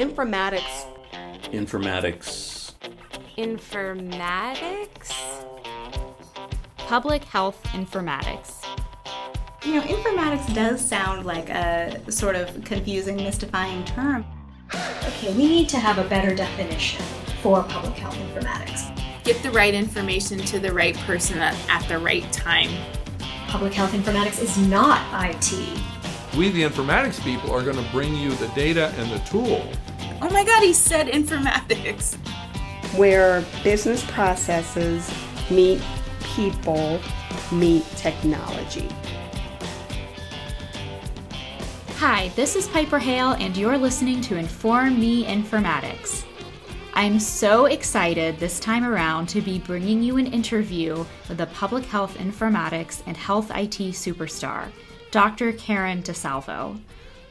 Informatics. Informatics. Informatics? Public health informatics. You know, informatics does sound like a sort of confusing, mystifying term. Okay, we need to have a better definition for public health informatics. Get the right information to the right person at, at the right time. Public health informatics is not IT. We, the informatics people, are going to bring you the data and the tool. Oh my god, he said informatics. Where business processes meet people, meet technology. Hi, this is Piper Hale, and you're listening to Inform Me Informatics. I'm so excited this time around to be bringing you an interview with the public health informatics and health IT superstar, Dr. Karen DeSalvo.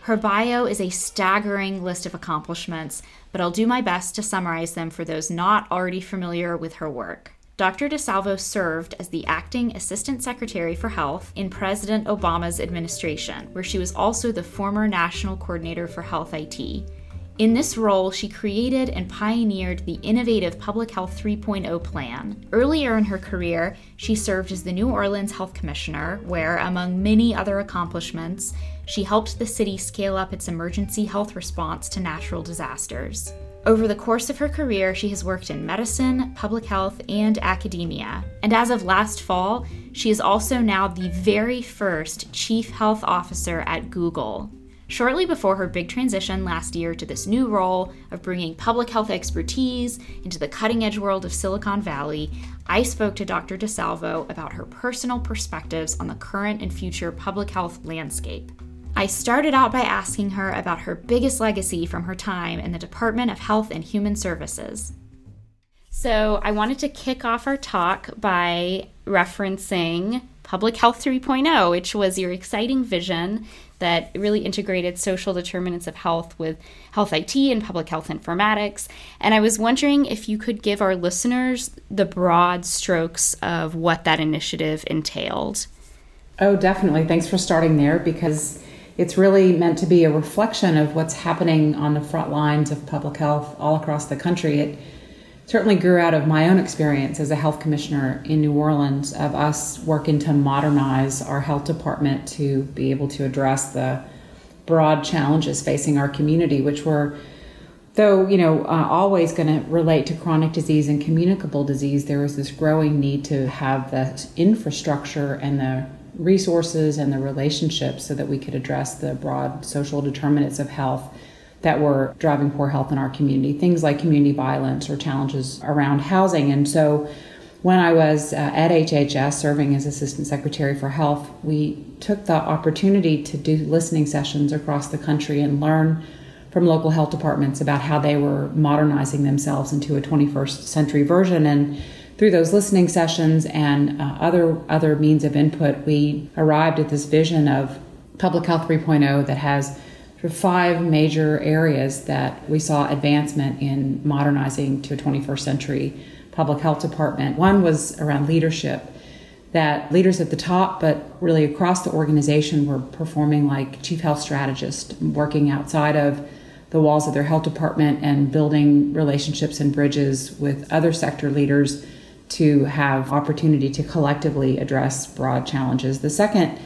Her bio is a staggering list of accomplishments, but I'll do my best to summarize them for those not already familiar with her work. Dr. DeSalvo served as the acting Assistant Secretary for Health in President Obama's administration, where she was also the former National Coordinator for Health IT. In this role, she created and pioneered the innovative Public Health 3.0 plan. Earlier in her career, she served as the New Orleans Health Commissioner, where, among many other accomplishments, she helped the city scale up its emergency health response to natural disasters. Over the course of her career, she has worked in medicine, public health, and academia. And as of last fall, she is also now the very first Chief Health Officer at Google. Shortly before her big transition last year to this new role of bringing public health expertise into the cutting edge world of Silicon Valley, I spoke to Dr. DeSalvo about her personal perspectives on the current and future public health landscape. I started out by asking her about her biggest legacy from her time in the Department of Health and Human Services. So, I wanted to kick off our talk by referencing Public Health 3.0, which was your exciting vision that really integrated social determinants of health with health IT and public health informatics. And I was wondering if you could give our listeners the broad strokes of what that initiative entailed. Oh, definitely. Thanks for starting there because it's really meant to be a reflection of what's happening on the front lines of public health all across the country. It certainly grew out of my own experience as a health commissioner in New Orleans of us working to modernize our health department to be able to address the broad challenges facing our community, which were though you know uh, always going to relate to chronic disease and communicable disease there was this growing need to have the infrastructure and the resources and the relationships so that we could address the broad social determinants of health that were driving poor health in our community, things like community violence or challenges around housing. And so when I was uh, at HHS serving as Assistant Secretary for Health, we took the opportunity to do listening sessions across the country and learn from local health departments about how they were modernizing themselves into a 21st century version. And through those listening sessions and uh, other other means of input, we arrived at this vision of Public Health 3.0 that has of five major areas that we saw advancement in modernizing to a 21st century public health department. One was around leadership, that leaders at the top, but really across the organization, were performing like chief health strategists, working outside of the walls of their health department and building relationships and bridges with other sector leaders to have opportunity to collectively address broad challenges. The second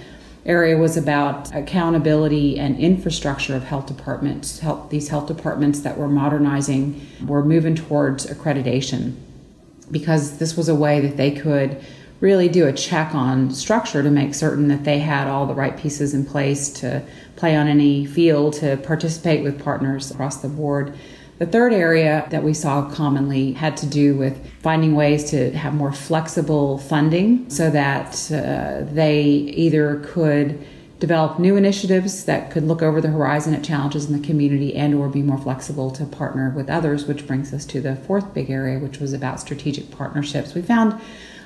area was about accountability and infrastructure of health departments. Health, these health departments that were modernizing were moving towards accreditation because this was a way that they could really do a check on structure to make certain that they had all the right pieces in place to play on any field, to participate with partners across the board. The third area that we saw commonly had to do with finding ways to have more flexible funding so that uh, they either could develop new initiatives that could look over the horizon at challenges in the community and or be more flexible to partner with others which brings us to the fourth big area which was about strategic partnerships. We found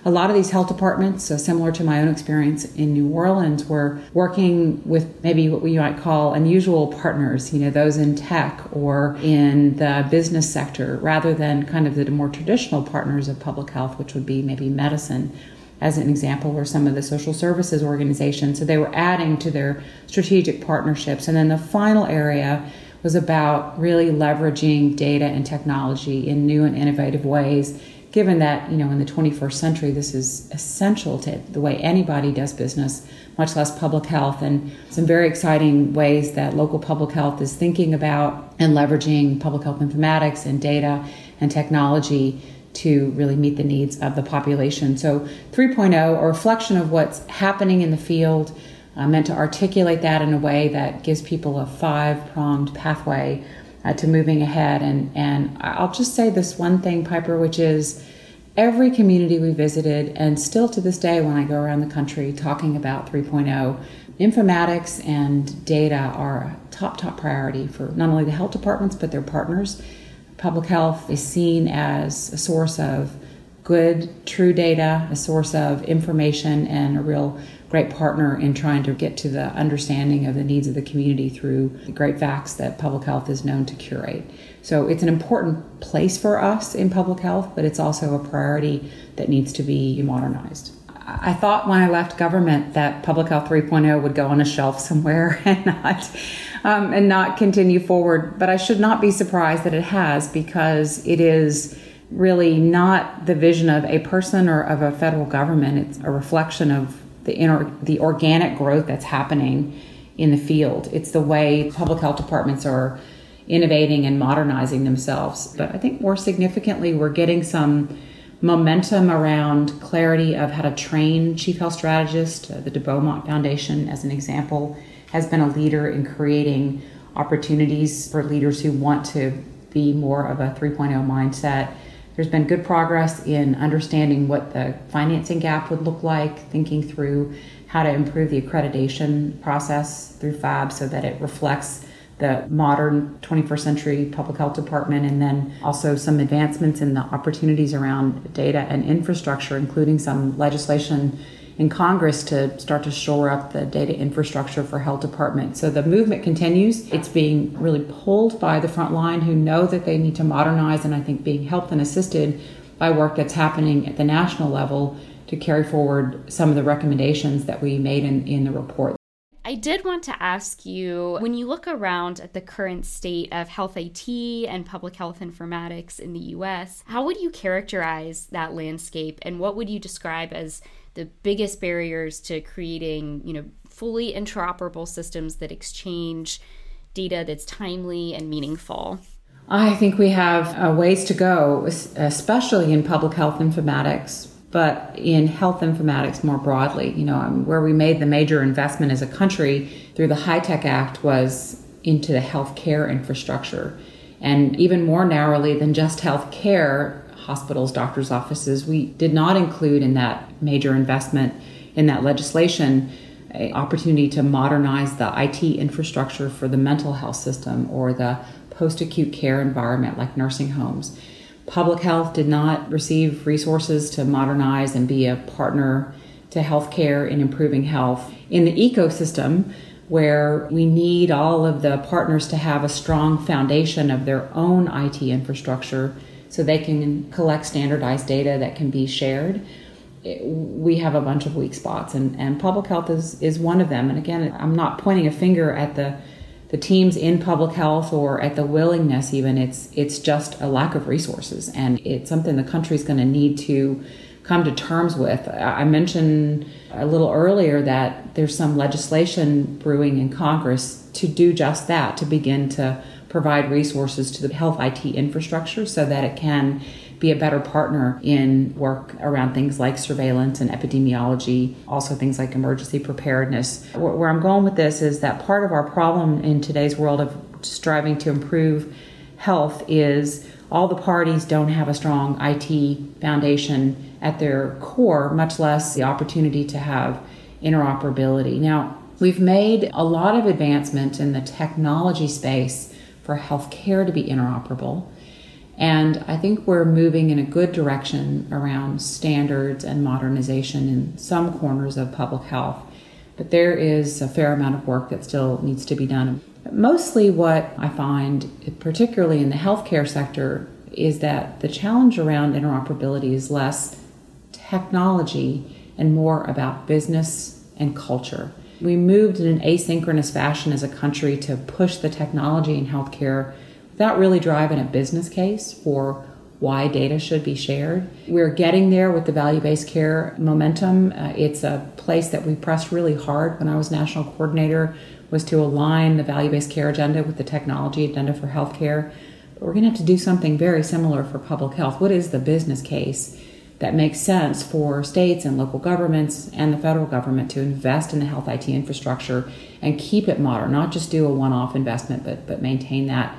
a lot of these health departments, so similar to my own experience in New Orleans, were working with maybe what we might call unusual partners, you know, those in tech or in the business sector, rather than kind of the more traditional partners of public health, which would be maybe medicine as an example, or some of the social services organizations. So they were adding to their strategic partnerships. And then the final area was about really leveraging data and technology in new and innovative ways given that you know in the 21st century this is essential to the way anybody does business much less public health and some very exciting ways that local public health is thinking about and leveraging public health informatics and data and technology to really meet the needs of the population so 3.0 a reflection of what's happening in the field uh, meant to articulate that in a way that gives people a five pronged pathway uh, to moving ahead. And, and I'll just say this one thing, Piper, which is every community we visited, and still to this day when I go around the country talking about 3.0, informatics and data are a top, top priority for not only the health departments but their partners. Public health is seen as a source of good, true data, a source of information, and a real great partner in trying to get to the understanding of the needs of the community through the great facts that public health is known to curate. So it's an important place for us in public health, but it's also a priority that needs to be modernized. I thought when I left government that Public Health 3.0 would go on a shelf somewhere and not um, and not continue forward. But I should not be surprised that it has because it is really not the vision of a person or of a federal government. It's a reflection of the inner, the organic growth that's happening in the field. It's the way public health departments are innovating and modernizing themselves. But I think more significantly, we're getting some momentum around clarity of how to train chief health strategists. Uh, the De Beaumont Foundation, as an example, has been a leader in creating opportunities for leaders who want to be more of a 3.0 mindset there's been good progress in understanding what the financing gap would look like, thinking through how to improve the accreditation process through PHAB so that it reflects the modern 21st century public health department, and then also some advancements in the opportunities around data and infrastructure, including some legislation in Congress to start to shore up the data infrastructure for health department. So the movement continues. It's being really pulled by the front line who know that they need to modernize, and I think being helped and assisted by work that's happening at the national level to carry forward some of the recommendations that we made in, in the report. I did want to ask you when you look around at the current state of health IT and public health informatics in the US, how would you characterize that landscape and what would you describe as the biggest barriers to creating, you know, fully interoperable systems that exchange data that's timely and meaningful? I think we have uh, ways to go, especially in public health informatics, but in health informatics more broadly. You know, um, where we made the major investment as a country through the HITECH Act was into the healthcare infrastructure. And even more narrowly than just healthcare, hospitals, doctors' offices. We did not include in that major investment in that legislation an opportunity to modernize the IT infrastructure for the mental health system or the post acute care environment like nursing homes. Public health did not receive resources to modernize and be a partner to healthcare in improving health. In the ecosystem, where we need all of the partners to have a strong foundation of their own IT infrastructure so they can collect standardized data that can be shared. we have a bunch of weak spots, and, and public health is, is one of them. And again, I'm not pointing a finger at the the teams in public health or at the willingness even it's it's just a lack of resources and it's something the country's going to need to come to terms with i mentioned a little earlier that there's some legislation brewing in congress to do just that to begin to provide resources to the health IT infrastructure so that it can be a better partner in work around things like surveillance and epidemiology, also things like emergency preparedness. Where I'm going with this is that part of our problem in today's world of striving to improve health is all the parties don't have a strong IT foundation at their core, much less the opportunity to have interoperability. Now, we've made a lot of advancement in the technology space for healthcare to be interoperable. And I think we're moving in a good direction around standards and modernization in some corners of public health. But there is a fair amount of work that still needs to be done. Mostly, what I find, particularly in the healthcare sector, is that the challenge around interoperability is less technology and more about business and culture. We moved in an asynchronous fashion as a country to push the technology in healthcare without really driving a business case for why data should be shared. We're getting there with the value based care momentum. Uh, it's a place that we pressed really hard when I was national coordinator was to align the value based care agenda with the technology agenda for healthcare. But we're going to have to do something very similar for public health. What is the business case that makes sense for states and local governments and the federal government to invest in the health IT infrastructure and keep it modern, not just do a one off investment, but, but maintain that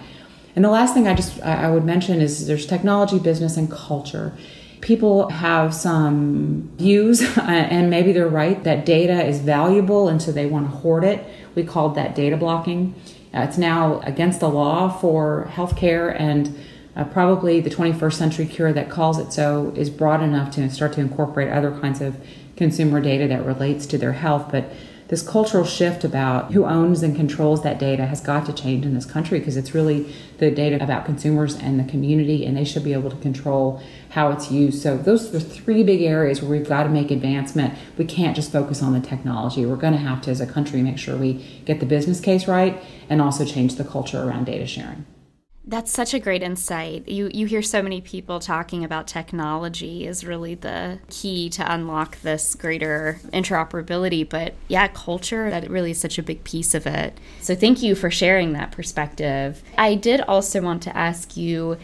and the last thing I just I would mention is there's technology, business, and culture. People have some views, and maybe they're right that data is valuable, and so they want to hoard it. We called that data blocking. Uh, it's now against the law for healthcare, and uh, probably the 21st century cure that calls it so is broad enough to start to incorporate other kinds of consumer data that relates to their health. But this cultural shift about who owns and controls that data has got to change in this country because it's really the data about consumers and the community, and they should be able to control how it's used. So, those are three big areas where we've got to make advancement. We can't just focus on the technology. We're going to have to, as a country, make sure we get the business case right and also change the culture around data sharing. That's such a great insight. You you hear so many people talking about technology is really the key to unlock this greater interoperability, but yeah, culture that really is such a big piece of it. So thank you for sharing that perspective. I did also want to ask you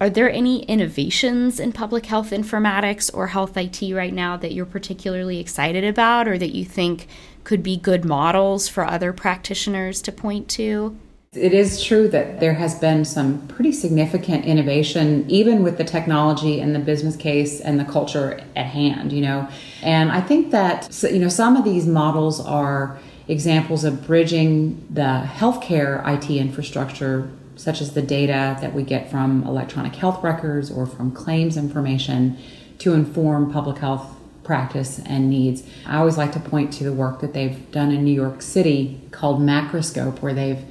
are there any innovations in public health informatics or health IT right now that you're particularly excited about or that you think could be good models for other practitioners to point to? It is true that there has been some pretty significant innovation, even with the technology and the business case and the culture at hand, you know. And I think that, you know, some of these models are examples of bridging the healthcare IT infrastructure, such as the data that we get from electronic health records or from claims information, to inform public health practice and needs. I always like to point to the work that they've done in New York City called Macroscope, where they've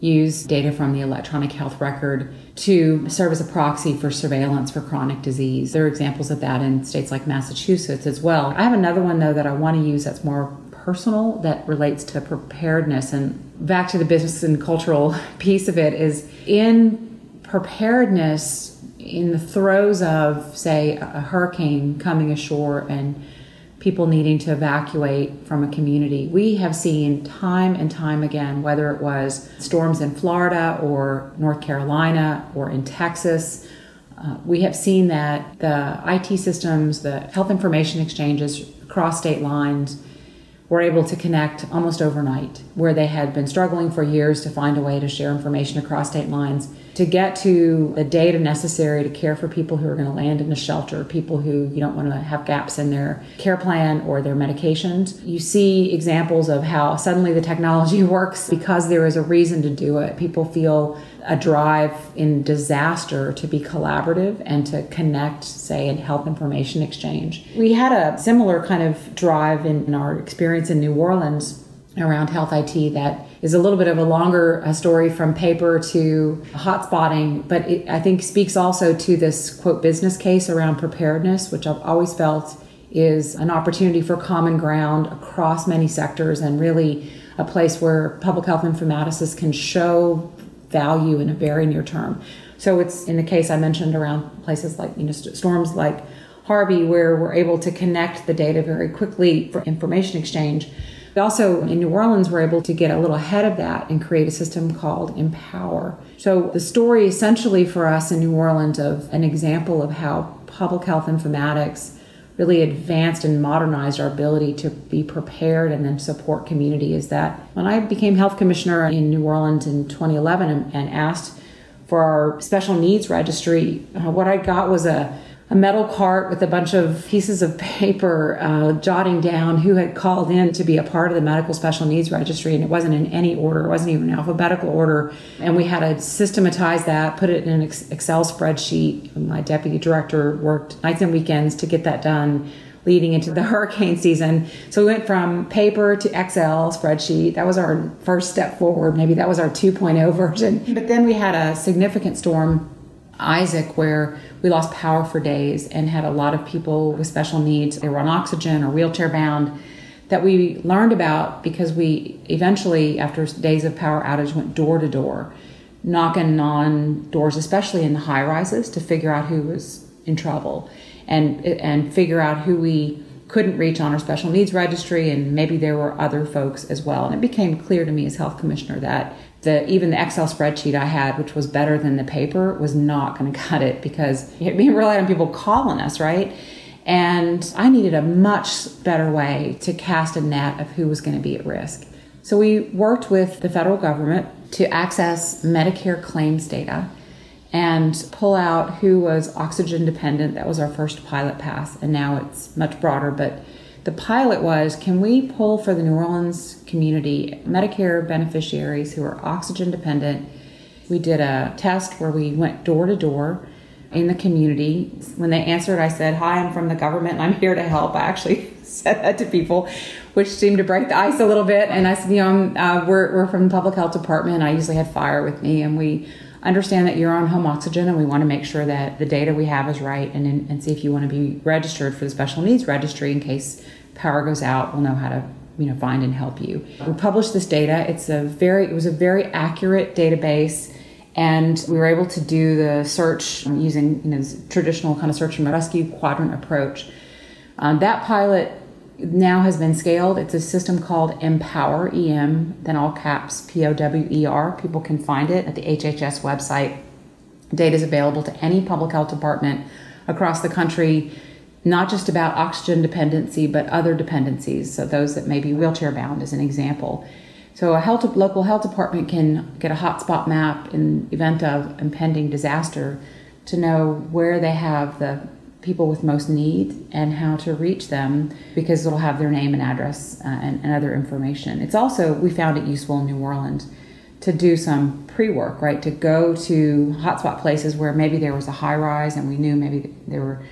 use data from the electronic health record to serve as a proxy for surveillance for chronic disease. There are examples of that in states like Massachusetts as well. I have another one though that I want to use that's more personal that relates to preparedness and back to the business and cultural piece of it is in preparedness in the throes of say a hurricane coming ashore and people needing to evacuate from a community. We have seen time and time again, whether it was storms in Florida or North Carolina or in Texas, uh, we have seen that the IT systems, the health information exchanges across state lines, were able to connect almost overnight, where they had been struggling for years to find a way to share information across state lines to get to the data necessary to care for people who are going to land in a shelter, people who you don't want to have gaps in their care plan or their medications. You see examples of how suddenly the technology works because there is a reason to do it. People feel a drive in disaster to be collaborative and to connect, say, in health information exchange. We had a similar kind of drive in our experience in New Orleans around health IT that is a little bit of a longer uh, story from paper to hotspotting, but it, I think speaks also to this quote business case around preparedness, which I've always felt is an opportunity for common ground across many sectors and really a place where public health informaticists can show value in a very near term. So it's in the case I mentioned around places like you know storms like Harvey, where we're able to connect the data very quickly for information exchange we also, in New Orleans, were able to get a little ahead of that and create a system called emPOWER. So, the story essentially for us in New Orleans of an example of how public health informatics really advanced and modernized our ability to be prepared and then support community is that when I became health commissioner in New Orleans in 2011 and asked for our special needs registry, uh, what I got was a a metal cart with a bunch of pieces of paper uh, jotting down who had called in to be a part of the medical special needs registry and it wasn't in any order it wasn't even alphabetical order. And we had to systematize that put it in an excel spreadsheet. My deputy director worked nights and weekends to get that done leading into the hurricane season. So we went from paper to excel spreadsheet. That was our first step forward. Maybe that was our 2.0 version. But then we had a significant storm Isaac, where we lost power for days and had a lot of people with special needs. They were on oxygen or wheelchair bound that we learned about because we eventually, after days of power outage, went door to door, knocking on doors, especially in the high rises, to figure out who was in trouble and and figure out who we couldn't reach on our special needs registry and maybe there were other folks as well. And it became clear to me as health commissioner that the even the excel spreadsheet i had which was better than the paper was not going to cut it because we relied on people calling us right? And i needed a much better way to cast a net of who was going to be at risk. So we worked with the federal government to access medicare claims data and pull out who was oxygen dependent. That was our first pilot pass, and now it's much broader. But the pilot was can we pull for the New Orleans community Medicare beneficiaries who are oxygen dependent? We did a test where we went door to door in the community. When they answered, I said, Hi, I'm from the government and I'm here to help. I actually said that to people, which seemed to break the ice a little bit. And I said, You know, uh, we're, we're from the public health department. I usually had fire with me, and we understand that you're on home oxygen and we want to make sure that the data we have is right and, and see if you want to be registered for the special needs registry in case power goes out we'll know how to you know find and help you. We published this data. It's a very it was a very accurate database and we were able to do the search using you know traditional kind of search and rescue quadrant approach. Um, that pilot now has been scaled. It's a system called emPOWER, EM, then all caps P O W E R. People can find it at the HHS website. Data is available to any public health department across the country, not just about oxygen dependency, but other dependencies. So, those that may be wheelchair bound, as an example. So, a health, local health department can get a hotspot map in event of impending disaster to know where they have the people with most need and how to reach them because it'll have their name and address uh, and, and, other information. It's also, we found it useful in New Orleans to do some pre work, right? To go to hotspot places where maybe there was a high rise and we knew maybe there were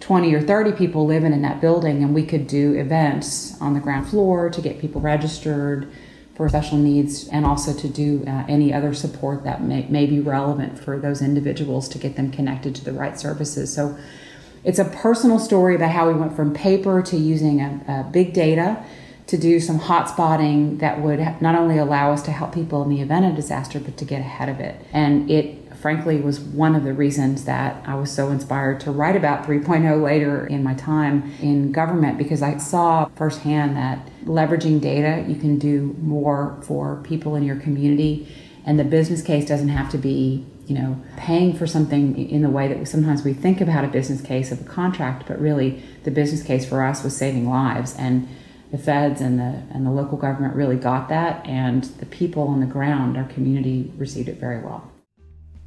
20 or 30 people living in that building and we could do events on the ground floor to get people registered for special needs and also to do uh, any other support that may, may be relevant for those individuals to get them connected to the right services. So it's a personal story about how we went from paper to using a, a big data to do some hot spotting that would not only allow us to help people in the event of disaster, but to get ahead of it. And it frankly was one of the reasons that I was so inspired to write about 3.0 later in my time in government because I saw firsthand that leveraging data, you can do more for people in your community. And the business case doesn't have to be you know, paying for something in the way that sometimes we think about a business case of a contract, but really the business case for us was saving lives. And the feds and the and the local government really got that, and the people on the ground, our community, received it very well.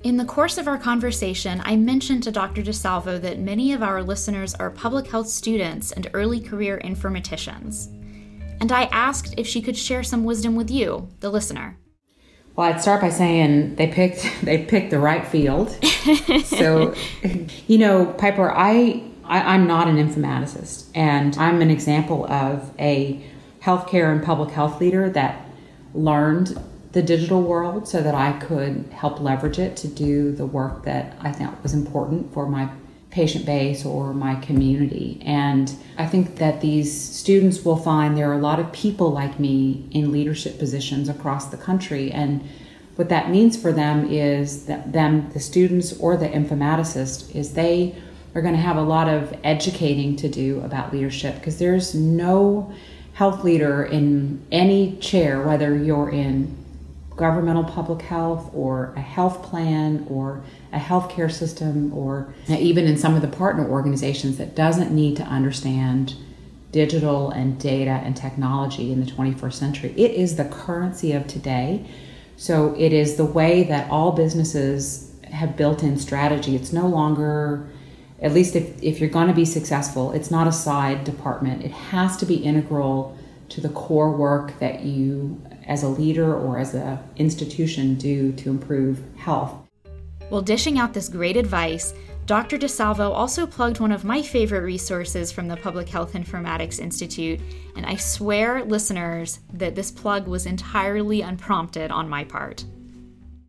In the course of our conversation, I mentioned to Dr. DeSalvo that many of our listeners are public health students and early career informaticians. And I asked if she could share some wisdom with you, the listener. Well, I'd start by saying they picked they picked the right field. so, you know, Piper, I, I am not an informaticist, and I'm an example of a healthcare and public health leader that learned the digital world so that I could help leverage it to do the work that I thought was important for my patient base or my community. And I think that these students will find there are a lot of people like me in leadership positions across the country. And what that means for them is that them, the students or the informaticist, is they are going to have a lot of educating to do about leadership because there's no health leader in any chair, whether you're in governmental public health or a health plan or a healthcare system or even in some of the partner organizations that doesn't need to understand digital and data and technology in the 21st century. It is the currency of today. So it is the way that all businesses have built in strategy. It's no longer, at least if, if you're going to be successful, it's not a side department. It has to be integral to the core work that you as a leader or as an institution do to improve health. While dishing out this great advice, Dr. DeSalvo also plugged one of my favorite resources from the Public Health Informatics Institute, and I swear, listeners, that this plug was entirely unprompted on my part.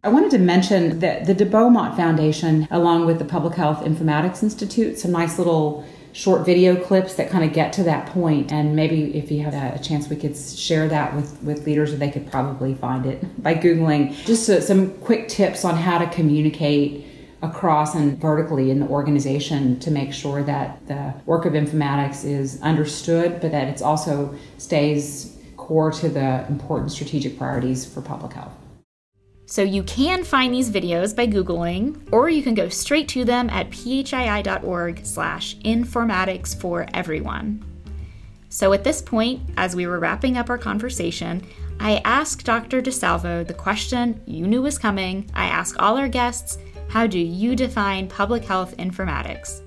I wanted to mention that the De Beaumont Foundation, along with the Public Health Informatics Institute, some nice little short video clips that kind of get to that point and maybe if you have a chance we could share that with with leaders or they could probably find it by googling. Just some quick tips on how to communicate across and vertically in the organization to make sure that the work of informatics is understood but that it also stays core to the important strategic priorities for public health so you can find these videos by Googling, or you can go straight to them at phii.org slash informatics for everyone. So at this point, as we were wrapping up our conversation, I asked Dr. DeSalvo the question you knew was coming. I ask all our guests, how do you define public health informatics?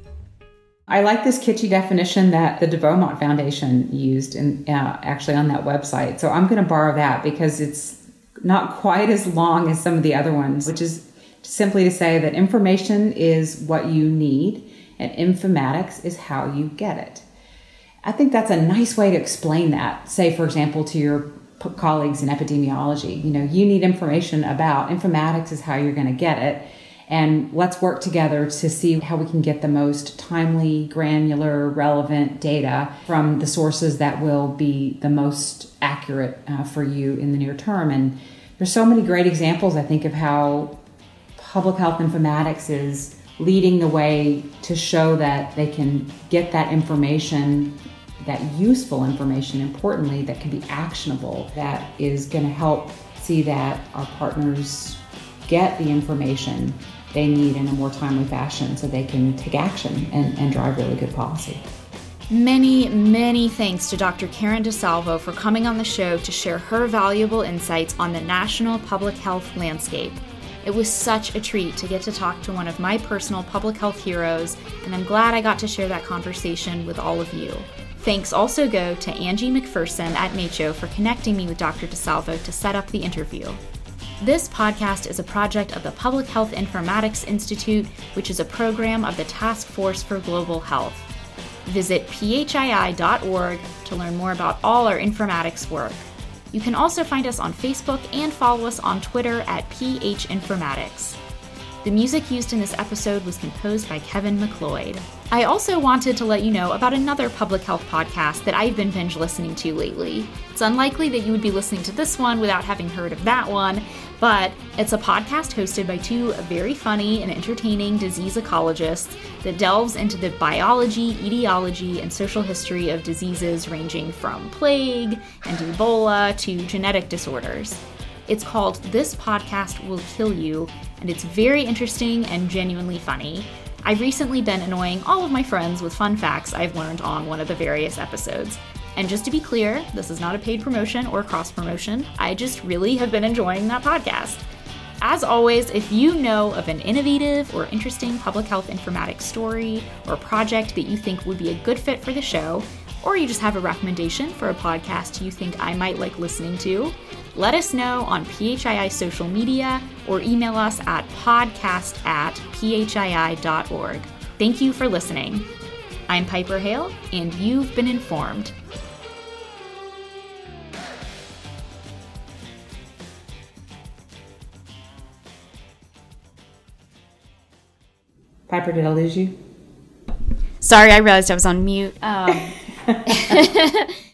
I like this kitschy definition that the De Beaumont Foundation used in, uh, actually on that website. So I'm going to borrow that because it's not quite as long as some of the other ones, which is simply to say that information is what you need and informatics is how you get it. I think that's a nice way to explain that. Say, for example, to your colleagues in epidemiology, you know, you need information about informatics is how you're going to get it. And let's work together to see how we can get the most timely, granular, relevant data from the sources that will be the most accurate uh, for you in the near term. And there's so many great examples, I think, of how public health informatics is leading the way to show that they can get that information, that useful information, importantly, that can be actionable, that is going to help see that our partners get the information they need in a more timely fashion so they can take action and, and drive really good policy. Many, many thanks to Dr. Karen DeSalvo for coming on the show to share her valuable insights on the national public health landscape. It was such a treat to get to talk to one of my personal public health heroes, and I'm glad I got to share that conversation with all of you. Thanks also go to Angie McPherson at NACCHO for connecting me with Dr. DeSalvo to set up the interview. This podcast is a project of the Public Health Informatics Institute, which is a program of the Task Force for Global Health. Visit phii.org to learn more about all our informatics work. You can also find us on Facebook and follow us on Twitter at PHInformatics. The music used in this episode was composed by Kevin MacLeod. I also wanted to let you know about another public health podcast that I've been binge listening to lately. It's unlikely that you would be listening to this one without having heard of that one, but it's a podcast hosted by two very funny and entertaining disease ecologists that delves into the biology, etiology, and social history of diseases ranging from plague and Ebola to genetic disorders. It's called This Podcast Will Kill You, and it's very interesting and genuinely funny. I've recently been annoying all of my friends with fun facts I've learned on one of the various episodes. And just to be clear, this is not a paid promotion or cross promotion. I just really have been enjoying that podcast. As always, if you know of an innovative or interesting public health informatics story or project that you think would be a good fit for the show, or you just have a recommendation for a podcast you think I might like listening to, let us know on PHII social media or email us at podcast at phii.org. Thank you for listening. I'm Piper Hale, and you've been informed. Piper, did I lose you? Sorry, I realized I was on mute. Um,